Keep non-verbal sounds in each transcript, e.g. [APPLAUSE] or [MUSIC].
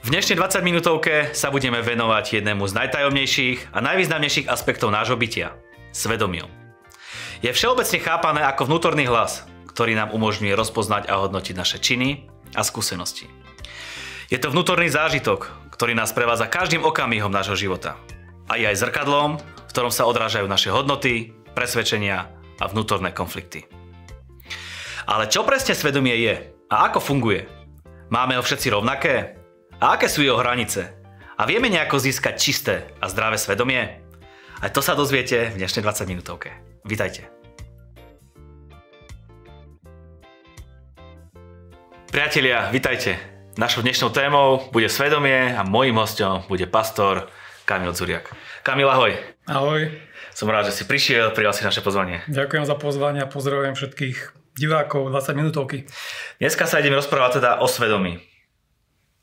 V dnešnej 20 minútovke sa budeme venovať jednému z najtajomnejších a najvýznamnejších aspektov nášho bytia – svedomiu. Je všeobecne chápané ako vnútorný hlas, ktorý nám umožňuje rozpoznať a hodnotiť naše činy a skúsenosti. Je to vnútorný zážitok, ktorý nás prevádza každým okamihom nášho života. A je aj zrkadlom, v ktorom sa odrážajú naše hodnoty, presvedčenia a vnútorné konflikty. Ale čo presne svedomie je a ako funguje? Máme ho všetci rovnaké? A aké sú jeho hranice? A vieme nejako získať čisté a zdravé svedomie? Aj to sa dozviete v dnešnej 20 minútovke. Vítajte. Priatelia, vítajte. Našou dnešnou témou bude svedomie a mojím hostom bude pastor Kamil Zuriak. Kamil, ahoj. Ahoj. Som rád, že si prišiel, prijal si naše pozvanie. Ďakujem za pozvanie a pozdravujem všetkých divákov 20 minútovky. Dneska sa ideme rozprávať teda o svedomí.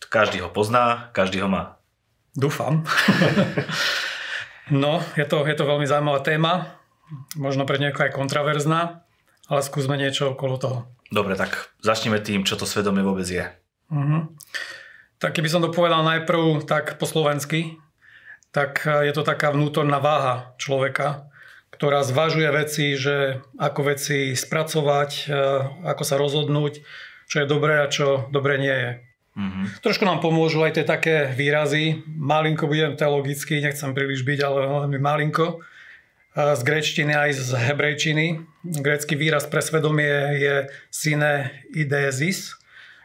Každý ho pozná, každý ho má. Dúfam. no, je to, je to veľmi zaujímavá téma, možno pre niekoho aj kontraverzná, ale skúsme niečo okolo toho. Dobre, tak začneme tým, čo to svedomie vôbec je. Uh-huh. Tak keby som to povedal najprv tak po slovensky, tak je to taká vnútorná váha človeka, ktorá zvažuje veci, že ako veci spracovať, e, ako sa rozhodnúť, čo je dobré a čo dobre nie je. Mm-hmm. Trošku nám pomôžu aj tie také výrazy. Malinko budem teologicky, nechcem príliš byť, ale veľmi malinko z gréčtiny aj z hebrejčiny. Grécky výraz pre svedomie je sine ideesis,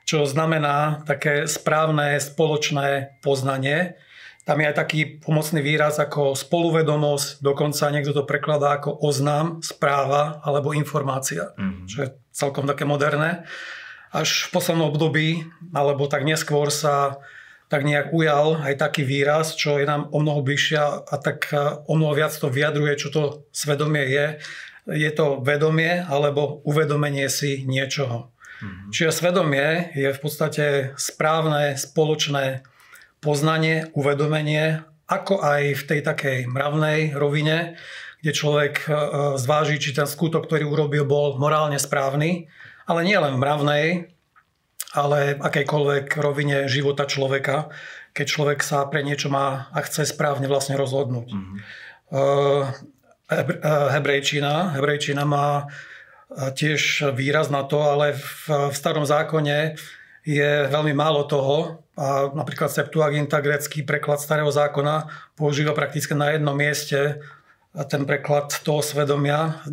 čo znamená také správne spoločné poznanie. Tam je aj taký pomocný výraz ako spoluvedomosť, dokonca niekto to prekladá ako oznám, správa alebo informácia, mm-hmm. čo je celkom také moderné. Až v poslednom období, alebo tak neskôr sa tak nejak ujal aj taký výraz, čo je nám o mnoho bližšia a tak e, o mnoho viac to vyjadruje, čo to svedomie je. Je to vedomie alebo uvedomenie si niečoho. Mm-hmm. Čiže svedomie je v podstate správne, spoločné poznanie, uvedomenie, ako aj v tej takej mravnej rovine, kde človek e, zváži, či ten skutok, ktorý urobil, bol morálne správny, ale nie len v mravnej, ale akejkoľvek rovine života človeka, keď človek sa pre niečo má a chce správne vlastne rozhodnúť. Mm-hmm. Hebrejčina, hebrejčina má tiež výraz na to, ale v, v starom zákone je veľmi málo toho. A napríklad Septuaginta, grecký preklad starého zákona, používa prakticky na jednom mieste ten preklad toho svedomia.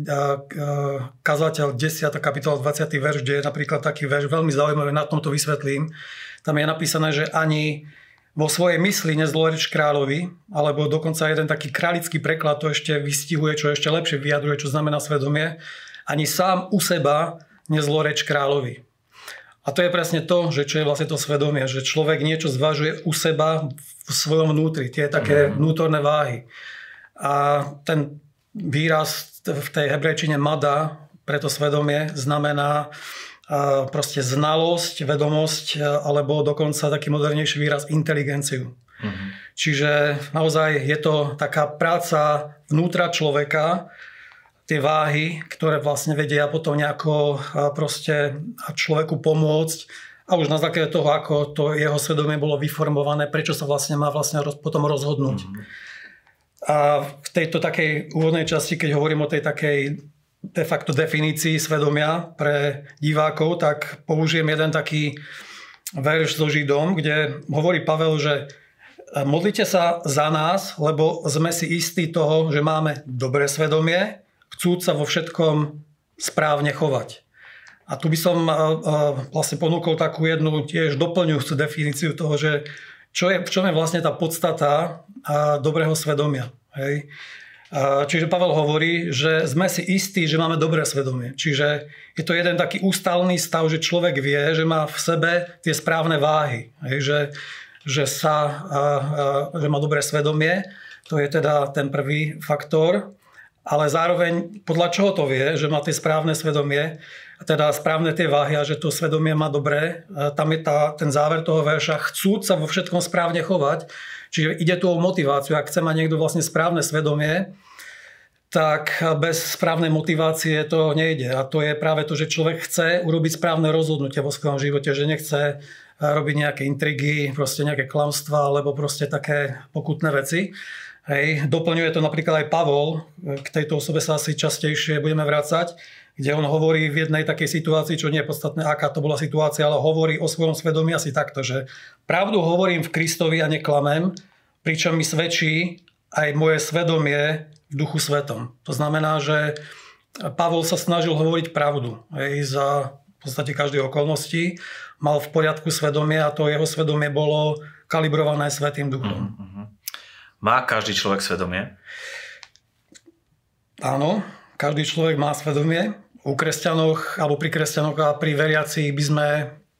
Kazateľ 10. kapitola 20. verš, kde je napríklad taký verš, veľmi zaujímavý, na tomto vysvetlím. Tam je napísané, že ani vo svojej mysli nezloreč kráľovi, alebo dokonca jeden taký králický preklad to ešte vystihuje, čo ešte lepšie vyjadruje, čo znamená svedomie, ani sám u seba nezloreč kráľovi. A to je presne to, že čo je vlastne to svedomie, že človek niečo zvažuje u seba v svojom vnútri, tie také mhm. vnútorné váhy. A ten výraz v tej hebrejčine mada, preto svedomie, znamená proste znalosť, vedomosť, alebo dokonca taký modernejší výraz inteligenciu. Mm-hmm. Čiže naozaj je to taká práca vnútra človeka, tie váhy, ktoré vlastne vedia potom nejako proste človeku pomôcť a už na základe toho, ako to jeho svedomie bolo vyformované, prečo sa vlastne má vlastne potom rozhodnúť. Mm-hmm. A v tejto takej úvodnej časti, keď hovorím o tej takej de facto definícii svedomia pre divákov, tak použijem jeden taký verš so Židom, kde hovorí Pavel, že modlite sa za nás, lebo sme si istí toho, že máme dobré svedomie, chcúc sa vo všetkom správne chovať. A tu by som vlastne ponúkol takú jednu tiež doplňujúcu definíciu toho, že čo je, v čom je vlastne tá podstata dobrého svedomia. Hej. Čiže Pavel hovorí, že sme si istí, že máme dobré svedomie. Čiže je to jeden taký ústalný stav, že človek vie, že má v sebe tie správne váhy. Hej, že, že, sa, že má dobré svedomie. To je teda ten prvý faktor. Ale zároveň podľa čoho to vie, že má tie správne svedomie, teda správne tie váhy a že to svedomie má dobré. Tam je tá, ten záver toho verša, chcúc sa vo všetkom správne chovať. Čiže ide tu o motiváciu. Ak chce mať niekto vlastne správne svedomie, tak bez správnej motivácie to nejde. A to je práve to, že človek chce urobiť správne rozhodnutie vo svojom živote, že nechce robiť nejaké intrigy, proste nejaké klamstvá alebo proste také pokutné veci. Hej. Doplňuje to napríklad aj Pavol, k tejto osobe sa asi častejšie budeme vrácať, kde on hovorí v jednej takej situácii, čo nie je podstatné, aká to bola situácia, ale hovorí o svojom svedomí asi takto, že pravdu hovorím v Kristovi a neklamem, pričom mi svedčí aj moje svedomie v duchu svetom. To znamená, že Pavol sa snažil hovoriť pravdu aj za v podstate každej okolnosti. Mal v poriadku svedomie a to jeho svedomie bolo kalibrované svetým duchom. Mm-hmm. Má každý človek svedomie? Áno, každý človek má svedomie. U kresťanoch alebo pri kresťanoch a pri veriacich by sme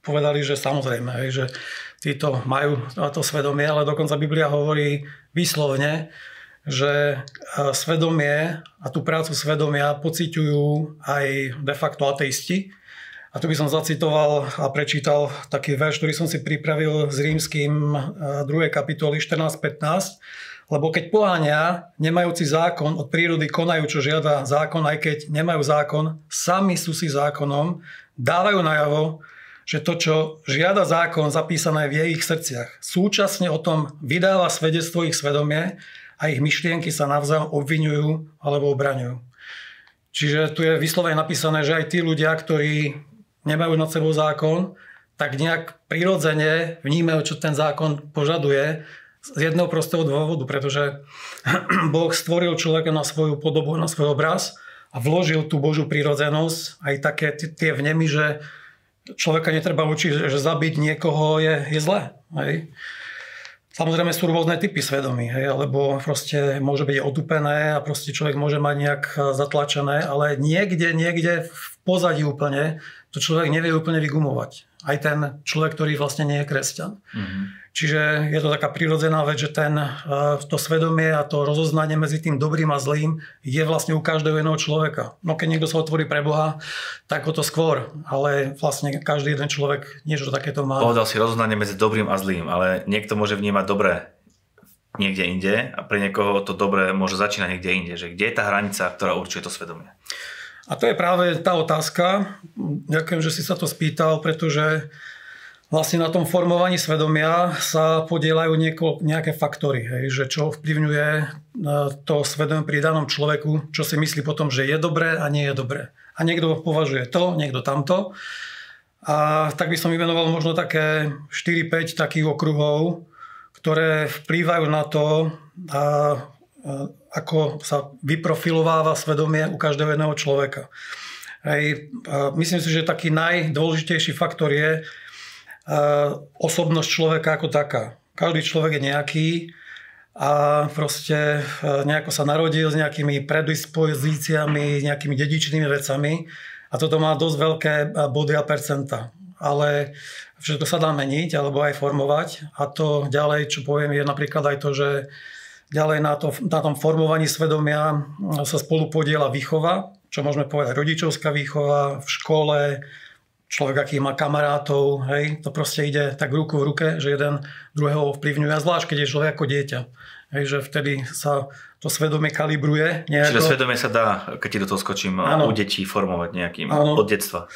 povedali, že samozrejme, že títo majú to svedomie, ale dokonca Biblia hovorí výslovne, že svedomie a tú prácu svedomia pociťujú aj de facto ateisti. A tu by som zacitoval a prečítal taký verš, ktorý som si pripravil z rímským 2. kapitoly 14.15. Lebo keď poháňa, nemajúci zákon od prírody konajú, čo žiada zákon, aj keď nemajú zákon, sami sú si zákonom, dávajú najavo, že to, čo žiada zákon zapísané v ich srdciach, súčasne o tom vydáva svedectvo ich svedomie a ich myšlienky sa navzájom obvinujú alebo obraňujú. Čiže tu je vyslovene napísané, že aj tí ľudia, ktorí nemajú nad sebou zákon, tak nejak prirodzene vnímajú, čo ten zákon požaduje z jedného prostého dôvodu, pretože [CLEARS THROAT] Boh stvoril človeka na svoju podobu, na svoj obraz a vložil tú Božú prírodzenosť, aj také tie vnemy, že človeka netreba učiť, že zabiť niekoho je, je zlé. Hej? Samozrejme sú rôzne typy svedomí, hej, alebo proste môže byť otupené a proste človek môže mať nejak e, zatlačené, ale niekde, niekde v pozadí úplne to človek nevie úplne vygumovať. Aj ten človek, ktorý vlastne nie je kresťan. Mm-hmm. Čiže je to taká prirodzená vec, že ten, e, to svedomie a to rozoznanie medzi tým dobrým a zlým je vlastne u každého jedného človeka. No keď niekto sa otvorí pre Boha, tak o to skôr. Ale vlastne každý jeden človek niečo takéto má. Povedal si rozoznanie medzi dobrým a zlým, ale niekto môže vnímať dobré niekde inde a pre niekoho to dobré môže začínať niekde inde. Že kde je tá hranica, ktorá určuje to svedomie? A to je práve tá otázka. Ďakujem, že si sa to spýtal, pretože Vlastne na tom formovaní svedomia sa podielajú nieko, nejaké faktory, hej, že čo vplyvňuje e, to svedomie pri danom človeku, čo si myslí potom, že je dobré a nie je dobré. A niekto považuje to, niekto tamto. A tak by som vymenoval možno také 4-5 takých okruhov, ktoré vplývajú na to, a, ako sa vyprofilováva svedomie u každého jedného človeka. Hej, myslím si, že taký najdôležitejší faktor je, osobnosť človeka ako taká. Každý človek je nejaký a proste e, nejako sa narodil s nejakými predispozíciami, nejakými dedičnými vecami a toto má dosť veľké e, body a percenta. Ale všetko sa dá meniť alebo aj formovať a to ďalej, čo poviem, je napríklad aj to, že ďalej na, to, na tom formovaní svedomia sa spolu podiela výchova, čo môžeme povedať rodičovská výchova v škole, človek, aký má kamarátov, hej, to proste ide tak ruku v ruke, že jeden druhého ovplyvňuje, a zvlášť keď je človek ako dieťa. Hej, že vtedy sa to svedomie kalibruje. Nejako. Čiže svedomie sa dá, keď ti do toho skočím, ano. u detí formovať nejakým, ano. od detstva.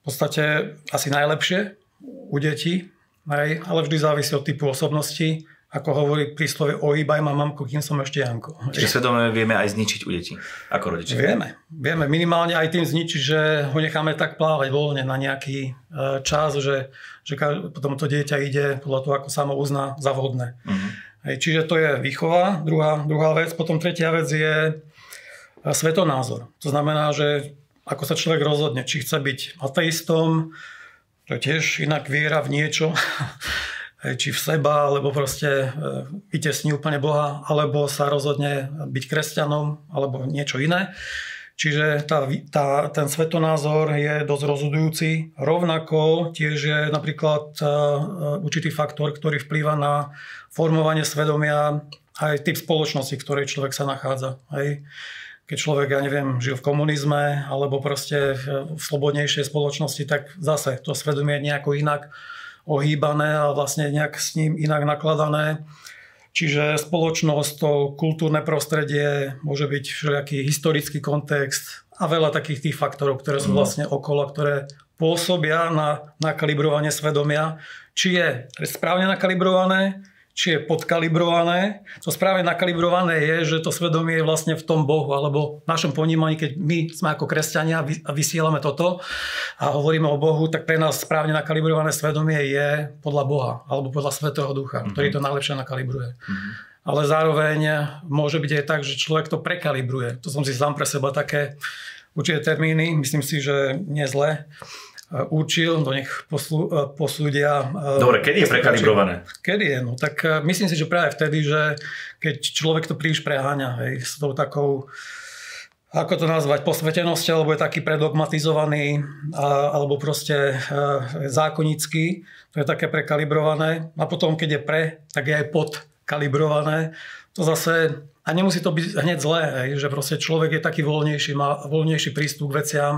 V podstate asi najlepšie u detí, hej, ale vždy závisí od typu osobnosti ako hovorí príslove ohýbaj ma mamku, kým som ešte Janko. Čiže svedomé vieme aj zničiť u detí, ako rodičia. Vieme. Vieme minimálne aj tým zničiť, že ho necháme tak plávať voľne na nejaký e, čas, že, že potom to dieťa ide podľa toho, ako samo uzná za vhodné. Hej, čiže to je výchova, druhá, druhá vec. Potom tretia vec je e, svetonázor. To znamená, že ako sa človek rozhodne, či chce byť ateistom, to je tiež inak viera v niečo, [LAUGHS] či v seba, alebo proste e, vytesní úplne Boha, alebo sa rozhodne byť kresťanom, alebo niečo iné. Čiže tá, tá, ten svetonázor je dosť rozhodujúci. Rovnako tiež je napríklad e, určitý faktor, ktorý vplýva na formovanie svedomia aj typ spoločnosti, v ktorej človek sa nachádza. Hej. Keď človek, ja neviem, žil v komunizme alebo proste v slobodnejšej spoločnosti, tak zase to svedomie nejako inak ohýbané a vlastne nejak s ním inak nakladané. Čiže spoločnosť, to kultúrne prostredie, môže byť všelijaký historický kontext a veľa takých tých faktorov, ktoré sú mhm. vlastne okolo, ktoré pôsobia na nakalibrovanie svedomia. Či je správne nakalibrované, či je podkalibrované. To správne nakalibrované je, že to svedomie je vlastne v tom Bohu, alebo v našom ponímaní, keď my sme ako kresťania a vysielame toto a hovoríme o Bohu, tak pre nás správne nakalibrované svedomie je podľa Boha, alebo podľa Svetého Ducha, mm-hmm. ktorý to najlepšie nakalibruje. Mm-hmm. Ale zároveň môže byť aj tak, že človek to prekalibruje. To som si sám pre seba také určité termíny, myslím si, že nie zle určil, no nech poslu, e, posúdia. E, Dobre, kedy je prekalibrované? Kedy je? No tak e, myslím si, že práve vtedy, že keď človek to príliš preháňa hej, s tou takou ako to nazvať, posvetenosť, alebo je taký predogmatizovaný, alebo proste zákonický, to je také prekalibrované. A potom, keď je pre, tak je aj podkalibrované. To zase, a nemusí to byť hneď zlé, hej, že proste človek je taký voľnejší, má voľnejší prístup k veciam,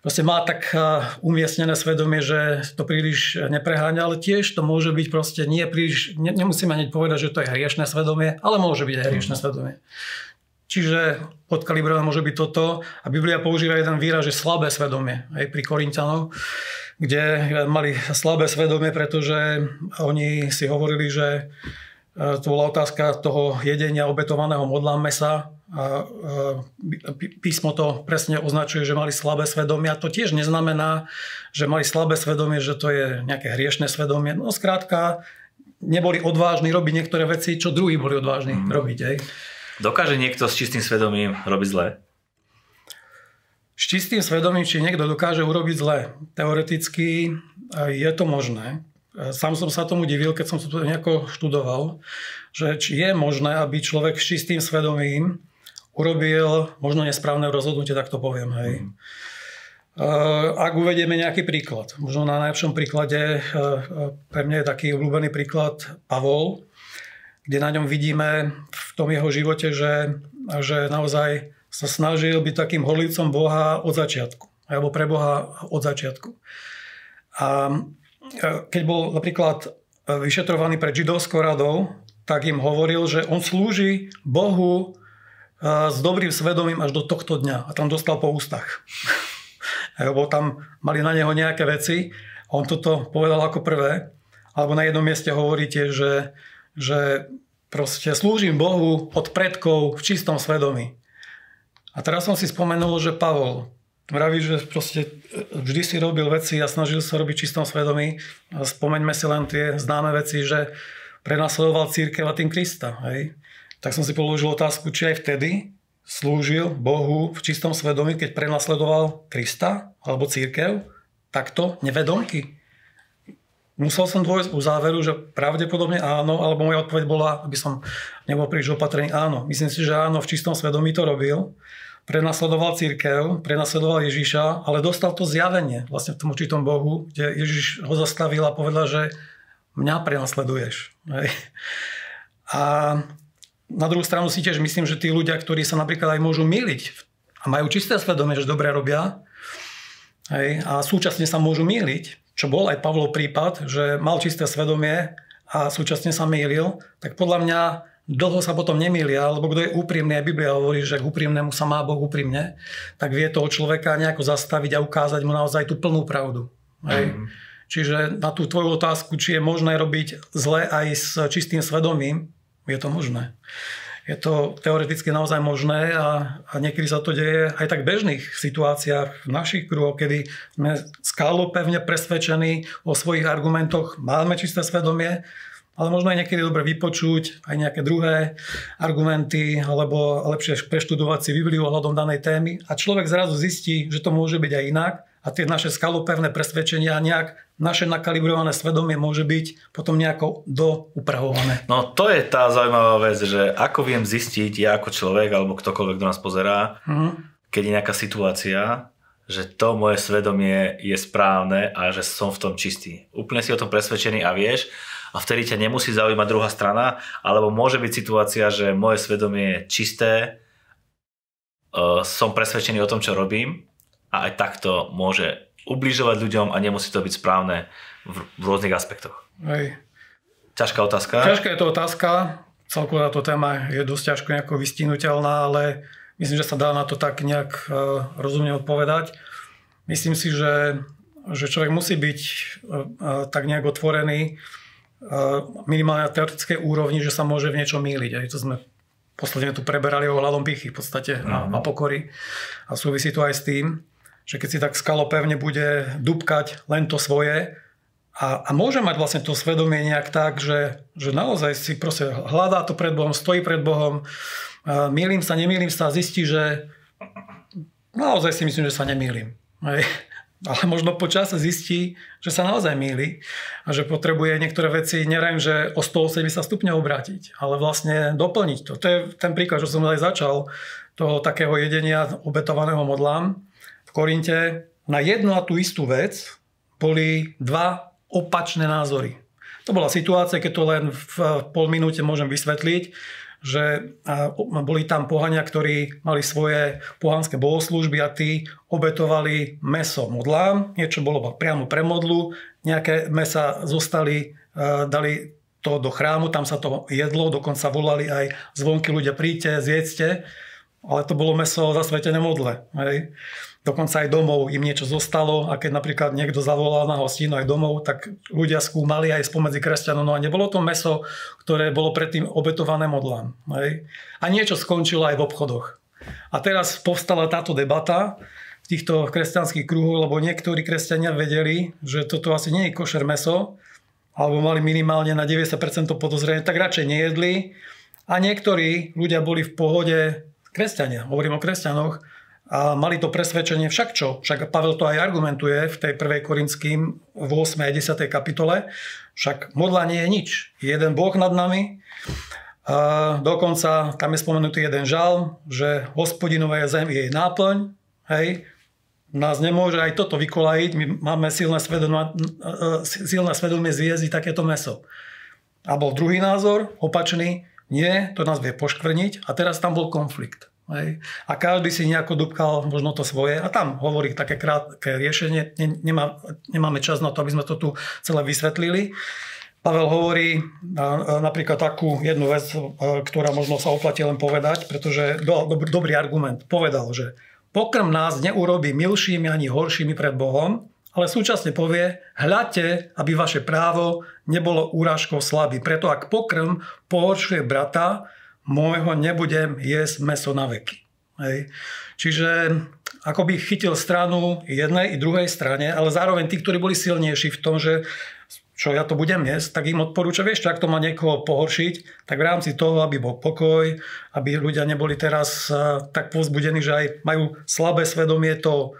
proste má tak eh, umiestnené svedomie, že to príliš nepreháňa, ale tiež to môže byť proste nie príliš, ne, nemusíme hneď povedať, že to je hriešne svedomie, ale môže byť hriešne mm. svedomie. Čiže podkalibrované môže byť toto a Biblia používa jeden výraz, že slabé svedomie, aj pri Korintianov, kde mali slabé svedomie, pretože oni si hovorili, že to bola otázka toho jedenia obetovaného modláme sa a písmo to presne označuje, že mali slabé svedomie. A to tiež neznamená, že mali slabé svedomie, že to je nejaké hriešne svedomie. No skrátka, neboli odvážni robiť niektoré veci, čo druhí boli odvážni mm. robiť. Aj. Dokáže niekto s čistým svedomím robiť zle? S čistým svedomím, či niekto dokáže urobiť zle. Teoreticky je to možné. Sám som sa tomu divil, keď som to nejako študoval, že či je možné, aby človek s čistým svedomím urobil možno nesprávne rozhodnutie, tak to poviem. Hej. Mm. Ak uvedieme nejaký príklad, možno na najlepšom príklade, e, e, pre mňa je taký obľúbený príklad Pavol, kde na ňom vidíme v tom jeho živote, že, že naozaj sa snažil byť takým holícom Boha od začiatku, alebo pre Boha od začiatku. A keď bol napríklad vyšetrovaný pred židovskou radou, tak im hovoril, že on slúži Bohu s dobrým svedomím až do tohto dňa. A tam dostal po ústach. [LAUGHS] Lebo tam mali na neho nejaké veci. On toto povedal ako prvé. Alebo na jednom mieste hovoríte, že, že proste slúžim Bohu od predkov v čistom svedomí. A teraz som si spomenul, že Pavol vraví, že proste vždy si robil veci a snažil sa robiť čistom svedomí. Spomeňme si len tie známe veci, že prenasledoval církev a tým Krista. Hej? tak som si položil otázku, či aj vtedy slúžil Bohu v čistom svedomí, keď prenasledoval Krista alebo církev, takto nevedomky. Musel som dôjsť u záveru, že pravdepodobne áno, alebo moja odpoveď bola, aby som nebol príliš opatrený, áno. Myslím si, že áno, v čistom svedomí to robil. Prenasledoval církev, prenasledoval Ježiša, ale dostal to zjavenie vlastne v tom určitom Bohu, kde Ježiš ho zastavil a povedal, že mňa prenasleduješ. A na druhú stranu si tiež myslím, že tí ľudia, ktorí sa napríklad aj môžu myliť a majú čisté svedomie, že dobre robia a súčasne sa môžu myliť, čo bol aj Pavlov prípad, že mal čisté svedomie a súčasne sa mýlil, tak podľa mňa dlho sa potom nemýlia, lebo kto je úprimný, aj Biblia hovorí, že k úprimnému sa má Boh úprimne, tak vie toho človeka nejako zastaviť a ukázať mu naozaj tú plnú pravdu. Hej. Mm. Čiže na tú tvoju otázku, či je možné robiť zle aj s čistým svedomím, je to možné. Je to teoreticky naozaj možné a, a niekedy sa to deje aj tak v bežných situáciách v našich kruhoch, kedy sme skálo pevne presvedčení o svojich argumentoch, máme čisté svedomie, ale možno aj niekedy dobre vypočuť aj nejaké druhé argumenty, alebo lepšie preštudovať si Bibliu ohľadom danej témy a človek zrazu zistí, že to môže byť aj inak a tie naše skalopevné presvedčenia nejak naše nakalibrované svedomie môže byť potom nejako doupravované. No to je tá zaujímavá vec, že ako viem zistiť ja ako človek alebo ktokoľvek, kto nás pozerá, mm-hmm. keď je nejaká situácia, že to moje svedomie je správne a že som v tom čistý. Úplne si o tom presvedčený a vieš a vtedy ťa nemusí zaujímať druhá strana, alebo môže byť situácia, že moje svedomie je čisté, uh, som presvedčený o tom, čo robím a aj takto môže ubližovať ľuďom a nemusí to byť správne v, v rôznych aspektoch. Hej. Ťažká otázka. Ťažká je to otázka. celkovo táto téma je dosť ťažko nejako vystihnutelná, ale myslím, že sa dá na to tak nejak rozumne odpovedať. Myslím si, že, že človek musí byť tak nejak otvorený minimálne na teoretickej úrovni, že sa môže v niečom míliť. Aj to sme posledne tu preberali o hľadom pichy v podstate a, a pokory. A súvisí to aj s tým, že keď si tak skalopevne bude dubkať len to svoje a, a môže mať vlastne to svedomie nejak tak, že, že naozaj si proste hľadá to pred Bohom, stojí pred Bohom, milím sa, nemýlim sa a zistí, že naozaj si myslím, že sa nemýlim. Hej ale možno počas zistí, že sa naozaj míli a že potrebuje niektoré veci, neviem, že o 180 stupňov obrátiť, ale vlastne doplniť to. To je ten príklad, čo som aj začal, toho takého jedenia obetovaného modlám. V Korinte na jednu a tú istú vec boli dva opačné názory. To bola situácia, keď to len v pol minúte môžem vysvetliť, že boli tam pohania, ktorí mali svoje pohanské bohoslúžby a tí obetovali meso modlám, niečo bolo priamo pre modlu, nejaké mesa zostali, dali to do chrámu, tam sa to jedlo, dokonca volali aj zvonky ľudia, príďte, zjedzte, ale to bolo meso zasvetené modle. Hej dokonca aj domov im niečo zostalo a keď napríklad niekto zavolal na hostinu aj domov, tak ľudia skúmali aj spomedzi kresťanov. No a nebolo to meso, ktoré bolo predtým obetované modlám. Hej? A niečo skončilo aj v obchodoch. A teraz povstala táto debata v týchto kresťanských kruhoch, lebo niektorí kresťania vedeli, že toto asi nie je košer meso, alebo mali minimálne na 90% podozrenie, tak radšej nejedli. A niektorí ľudia boli v pohode, kresťania, hovorím o kresťanoch, a mali to presvedčenie však čo? Však Pavel to aj argumentuje v tej 1. Korinským v 8. a 10. kapitole. Však modla nie je nič. jeden Boh nad nami. A dokonca tam je spomenutý jeden žal, že hospodinová zem je jej náplň. Hej, nás nemôže aj toto vykolajiť. My máme silné svedomie, silné svedomie zviezdiť takéto meso. A bol druhý názor, opačný, nie, to nás vie poškvrniť a teraz tam bol konflikt. Hej. A každý si nejako dúbkal možno to svoje a tam hovorí také krátke riešenie. Nemá, nemáme čas na to, aby sme to tu celé vysvetlili. Pavel hovorí napríklad takú jednu vec, ktorá možno sa oplatí len povedať, pretože do, dobrý, dobrý argument. Povedal, že pokrm nás neurobí milšími ani horšími pred Bohom, ale súčasne povie, hľadte, aby vaše právo nebolo úrážkou slabý. Preto ak pokrm pohoršuje brata, môjho nebudem jesť meso na veky. Hej. Čiže ako by chytil stranu jednej i druhej strane, ale zároveň tí, ktorí boli silnejší v tom, že čo ja to budem jesť, tak im odporúča, vieš, ak to má niekoho pohoršiť, tak v rámci toho, aby bol pokoj, aby ľudia neboli teraz uh, tak povzbudení, že aj majú slabé svedomie to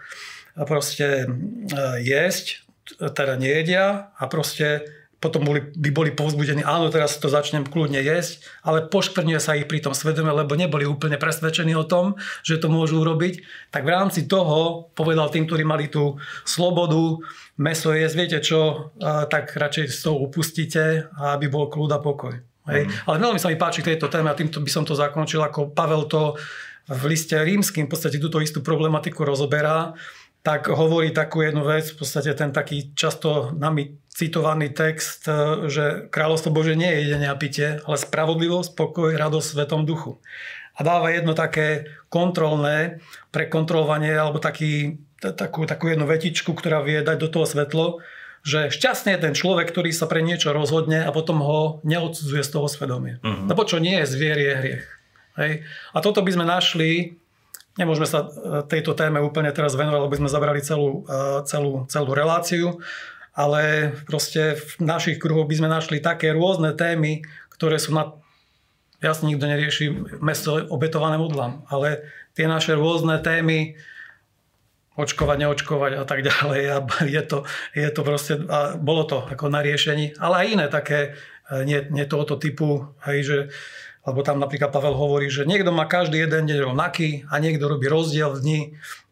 proste uh, jesť, teda nejedia a proste potom boli, by boli povzbudení, áno, teraz to začnem kľudne jesť, ale poškvrňuje sa ich pri tom svedome, lebo neboli úplne presvedčení o tom, že to môžu urobiť. Tak v rámci toho povedal tým, ktorí mali tú slobodu, meso jesť, viete čo, tak radšej z toho upustíte, aby bol kľud a pokoj. Hej. Mm. Ale veľmi sa mi páči k tejto téme a týmto by som to zakončil, ako Pavel to v liste rímským v podstate túto istú problematiku rozoberá tak hovorí takú jednu vec, v podstate ten taký často nami citovaný text, e, že kráľovstvo Bože nie je jedenie a pitie, ale spravodlivosť, pokoj, radosť v Svetom duchu. A dáva jedno také kontrolné prekontrolovanie, alebo taký, takú, takú jednu vetičku, ktorá vie dať do toho svetlo, že šťastný je ten človek, ktorý sa pre niečo rozhodne a potom ho neodsudzuje z toho svedomia. Uh-huh. Lebo čo nie je zvier, je hriech. Hej? A toto by sme našli Nemôžeme sa e, tejto téme úplne teraz venovať, lebo sme zabrali celú, e, celú, celú reláciu, ale proste v našich kruhoch by sme našli také rôzne témy, ktoré sú na... Jasne nikto nerieši mesto obetované modlám, ale tie naše rôzne témy, očkovať, neočkovať a tak ďalej. A [LAUGHS] je to, je to proste, a bolo to ako na riešení, ale aj iné také, e, nie, nie tohoto typu, hej, že lebo tam napríklad Pavel hovorí, že niekto má každý jeden deň rovnaký a niekto robí rozdiel v dni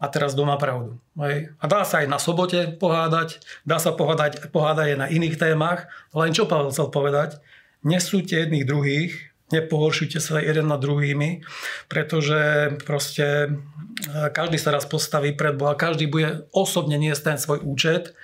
a teraz doma pravdu. Hej. A dá sa aj na sobote pohádať, dá sa pohádať, pohádať aj na iných témach, len čo Pavel chcel povedať, nesúďte jedných druhých, nepohoršujte sa jeden nad druhými, pretože proste e, každý sa raz postaví pred Boha, každý bude osobne niesť ten svoj účet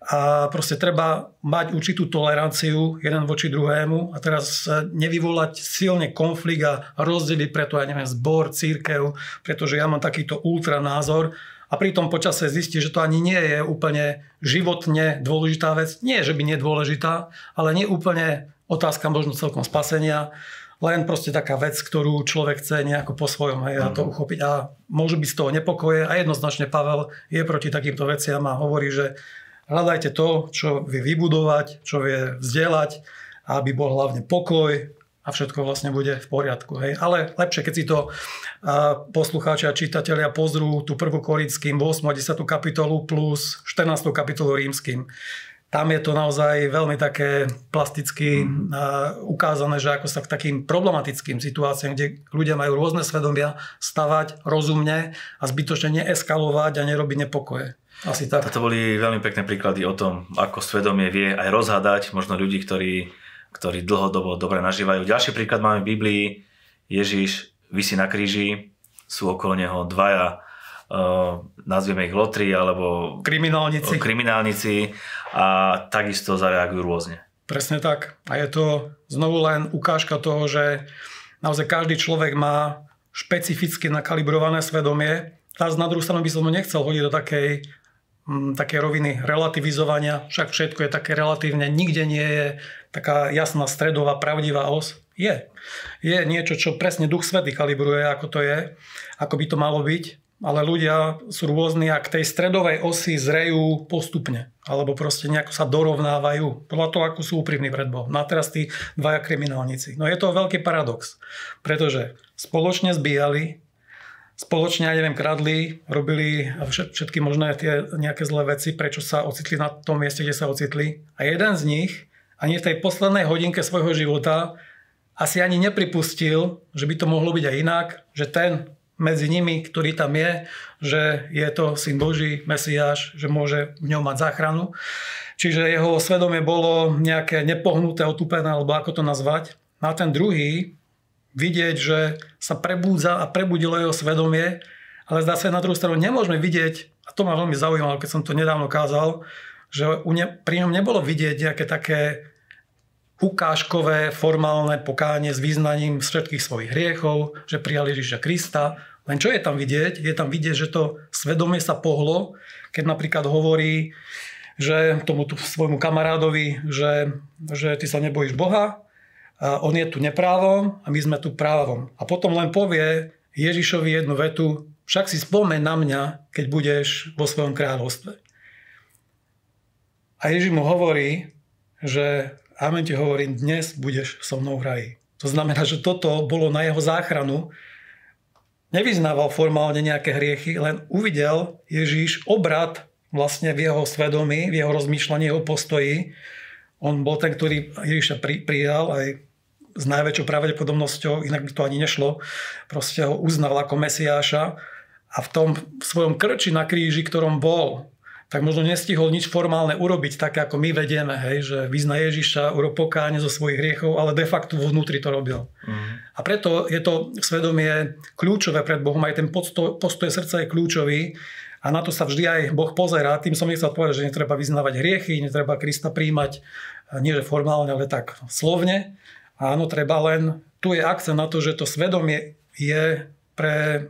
a proste treba mať určitú toleranciu jeden voči druhému a teraz nevyvolať silne konflikt a rozdeliť preto, ja neviem, zbor, církev, pretože ja mám takýto ultra názor a pritom počase zistí, že to ani nie je úplne životne dôležitá vec. Nie, že by nie dôležitá, ale nie úplne otázka možno celkom spasenia, len proste taká vec, ktorú človek chce nejako po svojom hej, a to mhm. uchopiť. A môžu byť z toho nepokoje a jednoznačne Pavel je proti takýmto veciam a hovorí, že Hľadajte to, čo vie vybudovať, čo vie vzdelať, aby bol hlavne pokoj a všetko vlastne bude v poriadku. Hej. Ale lepšie, keď si to poslucháči a čitatelia pozrú tú prvú Korinským 8. a 10. kapitolu plus 14. kapitolu rímským. Tam je to naozaj veľmi také plasticky mm. ukázané, že ako sa k takým problematickým situáciám, kde ľudia majú rôzne svedomia, stavať rozumne a zbytočne neeskalovať a nerobiť nepokoje. Asi tak. Toto boli veľmi pekné príklady o tom, ako svedomie vie aj rozhádať možno ľudí, ktorí, ktorí dlhodobo dobre nažívajú. Ďalší príklad máme v Biblii. Ježiš vysí na kríži, sú okolo neho dvaja, uh, nazvieme ich lotri alebo kriminálnici. kriminálnici a takisto zareagujú rôzne. Presne tak. A je to znovu len ukážka toho, že naozaj každý človek má špecificky nakalibrované svedomie. Teraz na druhú stranu by som nechcel hodiť do takej také roviny relativizovania, však všetko je také relatívne, nikde nie je taká jasná stredová, pravdivá os. Je. Je niečo, čo presne Duch Svety kalibruje, ako to je, ako by to malo byť, ale ľudia sú rôzni a k tej stredovej osi zrejú postupne, alebo proste nejako sa dorovnávajú, podľa toho, ako sú úprimní pred Bohom. No a teraz tí dvaja kriminálnici. No je to veľký paradox, pretože spoločne zbíjali, spoločne, ja neviem, kradli, robili všetky možné tie nejaké zlé veci, prečo sa ocitli na tom mieste, kde sa ocitli. A jeden z nich ani v tej poslednej hodinke svojho života asi ani nepripustil, že by to mohlo byť aj inak, že ten medzi nimi, ktorý tam je, že je to syn Boží, Mesiáš, že môže v ňom mať záchranu. Čiže jeho svedomie bolo nejaké nepohnuté, otupené, alebo ako to nazvať. A ten druhý, vidieť, že sa prebúdza a prebudilo jeho svedomie, ale sa na druhú stranu nemôžeme vidieť, a to ma veľmi zaujímalo, keď som to nedávno kázal, že ne, pri ňom nebolo vidieť nejaké také ukážkové, formálne pokánie s význaním všetkých svojich hriechov, že prijali Ježiša Krista. Len čo je tam vidieť? Je tam vidieť, že to svedomie sa pohlo, keď napríklad hovorí, že tomu svojmu kamarádovi, že, že ty sa nebojíš Boha, on je tu neprávom a my sme tu právom. A potom len povie Ježišovi jednu vetu, však si spomen na mňa, keď budeš vo svojom kráľovstve. A Ježiš mu hovorí, že amen ti hovorím, dnes budeš so mnou v raji. To znamená, že toto bolo na jeho záchranu. Nevyznával formálne nejaké hriechy, len uvidel Ježiš obrad vlastne v jeho svedomí, v jeho rozmýšľaní, jeho postoji. On bol ten, ktorý Ježiša prijal aj s najväčšou pravdepodobnosťou, inak by to ani nešlo, proste ho uznal ako Mesiáša a v tom svojom krči na kríži, ktorom bol, tak možno nestihol nič formálne urobiť, také ako my vedieme, hej, že vyzna Ježiša, urob pokáne zo svojich hriechov, ale de facto vo vnútri to robil. Mm. A preto je to svedomie kľúčové pred Bohom, aj ten postoj, postoj srdca je kľúčový a na to sa vždy aj Boh pozerá. Tým som nechcel povedať, že netreba vyznávať hriechy, netreba Krista príjmať, nie že formálne, ale tak slovne, Áno, treba len, tu je akcent na to, že to svedomie je pre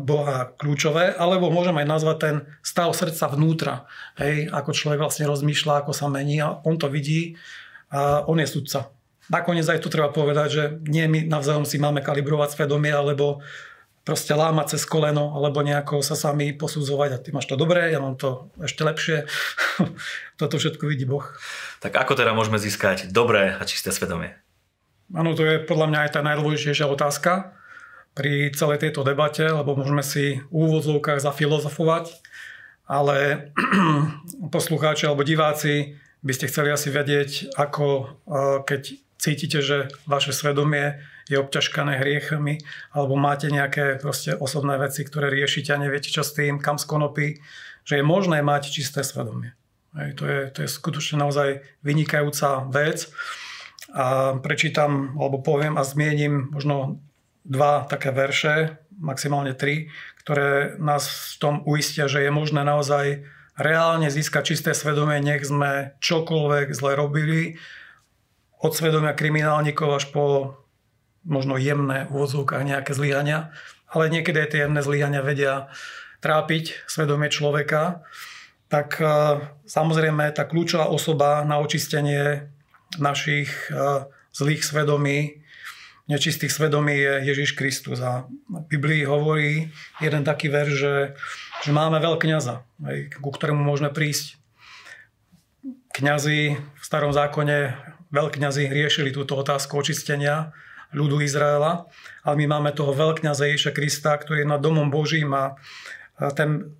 Boha kľúčové, alebo môžem aj nazvať ten stav srdca vnútra. Hej, ako človek vlastne rozmýšľa, ako sa mení a on to vidí a on je sudca. Nakoniec aj tu treba povedať, že nie my navzájom si máme kalibrovať svedomie, alebo proste lámať cez koleno, alebo nejako sa sami posudzovať a ty máš to dobré, ja mám to ešte lepšie. [LAUGHS] Toto všetko vidí Boh. Tak ako teda môžeme získať dobré a čisté svedomie? Áno, to je podľa mňa aj tá najdôležitejšia otázka pri celej tejto debate, lebo môžeme si v úvodzovkách zafilozofovať, ale [CLEARS THROAT] poslucháči alebo diváci by ste chceli asi vedieť, ako keď cítite, že vaše svedomie je obťažkané hriechami alebo máte nejaké proste osobné veci, ktoré riešite a neviete čo s tým, kam skonopí, že je možné mať čisté svedomie. Hej, to, je, to je skutočne naozaj vynikajúca vec. A prečítam, alebo poviem a zmienim možno dva také verše, maximálne tri, ktoré nás v tom uistia, že je možné naozaj reálne získať čisté svedomie, nech sme čokoľvek zle robili, od svedomia kriminálnikov až po možno jemné úvodzovkách nejaké zlyhania, ale niekedy aj tie jemné zlyhania vedia trápiť svedomie človeka, tak e, samozrejme tá kľúčová osoba na očistenie našich e, zlých svedomí, nečistých svedomí je Ježiš Kristus. A v Biblii hovorí jeden taký verš, že, že máme veľkňaza, ku ktorému môžeme prísť. Kňazi v starom zákone, veľkňazi riešili túto otázku očistenia ľudu Izraela, ale my máme toho veľkňaza Ježiša Krista, ktorý je nad domom Božím a ten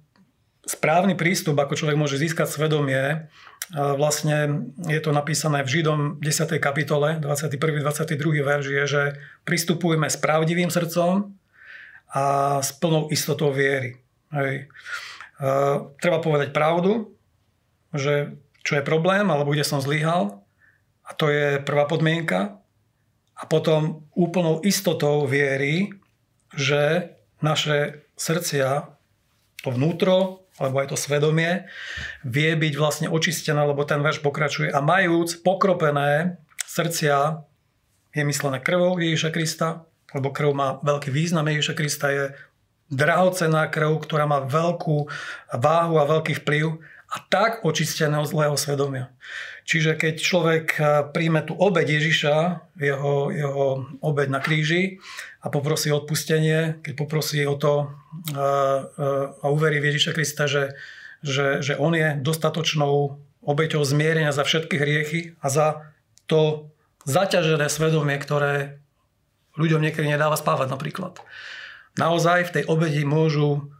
správny prístup, ako človek môže získať svedomie, vlastne je to napísané v Židom 10. kapitole, 21. 22. verš je, že pristupujeme s pravdivým srdcom a s plnou istotou viery. Hej. Treba povedať pravdu, že čo je problém, alebo kde som zlyhal. A to je prvá podmienka. A potom úplnou istotou viery, že naše srdcia, to vnútro, alebo aj to svedomie, vie byť vlastne očistené, lebo ten verš pokračuje. A majúc pokropené srdcia, je myslené krvou Ježiša Krista, lebo krv má veľký význam Ježiša Krista, je drahocená krv, ktorá má veľkú váhu a veľký vplyv a tak očisteného zlého svedomia. Čiže keď človek eh, príjme tú obeď Ježiša, jeho, jeho obeď na kríži a poprosí odpustenie, keď poprosí o to eh, eh, a uverí v Ježiša Krista, že, že, že on je dostatočnou obeťou zmierenia za všetky hriechy a za to zaťažené svedomie, ktoré ľuďom niekedy nedáva spávať napríklad. Naozaj v tej obedi môžu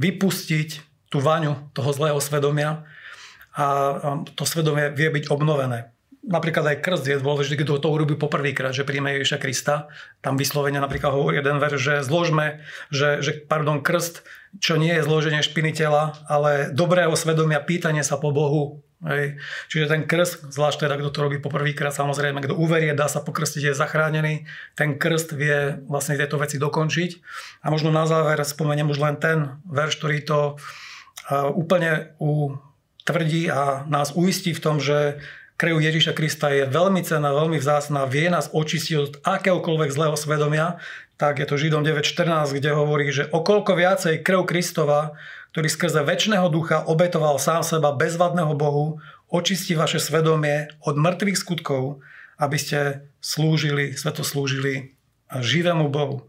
vypustiť tú vaňu toho zlého svedomia a to svedomie vie byť obnovené. Napríklad aj krst je dôležitý, kto to urobí poprvýkrát, že príjme Ježiša Krista. Tam vyslovene napríklad hovorí jeden ver, že zložme, že, že pardon, krst, čo nie je zloženie špiny tela, ale dobrého svedomia, pýtanie sa po Bohu. Hej. Čiže ten krst, zvlášť teda, kto to robí poprvýkrát, samozrejme, kto uverie, dá sa pokrstiť, je zachránený. Ten krst vie vlastne tieto veci dokončiť. A možno na záver spomeniem už len ten verš, ktorý to úplne tvrdí a nás uistí v tom, že krev Ježiša Krista je veľmi cená, veľmi vzácná, vie nás očistiť od akéhokoľvek zlého svedomia, tak je to Židom 9.14, kde hovorí, že okolko viacej krv Kristova, ktorý skrze väčšného ducha obetoval sám seba bezvadného Bohu, očistí vaše svedomie od mŕtvych skutkov, aby ste slúžili, sveto slúžili živému Bohu.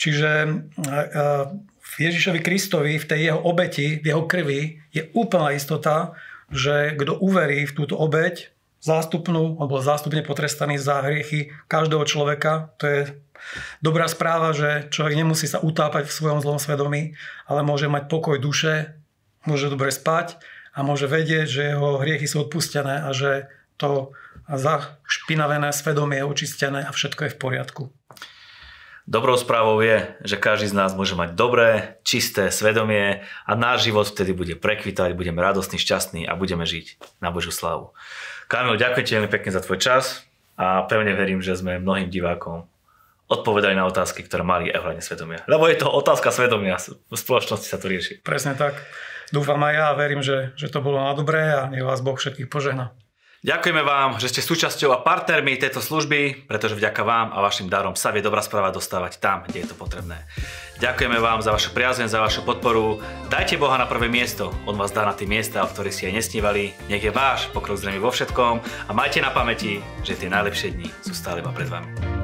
Čiže v Ježišovi Kristovi, v tej jeho obeti, v jeho krvi je úplná istota, že kto uverí v túto obeť, zástupnú, alebo zástupne potrestaný za hriechy každého človeka, to je dobrá správa, že človek nemusí sa utápať v svojom zlom svedomí, ale môže mať pokoj duše, môže dobre spať a môže vedieť, že jeho hriechy sú odpustené a že to zašpinavené svedomie je očistené a všetko je v poriadku. Dobrou správou je, že každý z nás môže mať dobré, čisté svedomie a náš život vtedy bude prekvitať, budeme radostní, šťastní a budeme žiť na Božiu slavu. Kamil, ďakujem ti veľmi pekne za tvoj čas a pevne verím, že sme mnohým divákom odpovedali na otázky, ktoré mali ohľadne svedomia. Lebo je to otázka svedomia, v spoločnosti sa to rieši. Presne tak. Dúfam aj ja a verím, že, že to bolo na dobré a nech vás Boh všetkých požehná. Ďakujeme vám, že ste súčasťou a partnermi tejto služby, pretože vďaka vám a vašim darom sa vie dobrá správa dostávať tam, kde je to potrebné. Ďakujeme vám za vašu priazeň, za vašu podporu. Dajte Boha na prvé miesto. On vás dá na tie miesta, o ktorých si aj nesnívali. Nech je váš pokrok zrejme vo všetkom a majte na pamäti, že tie najlepšie dni sú stále iba pred vami.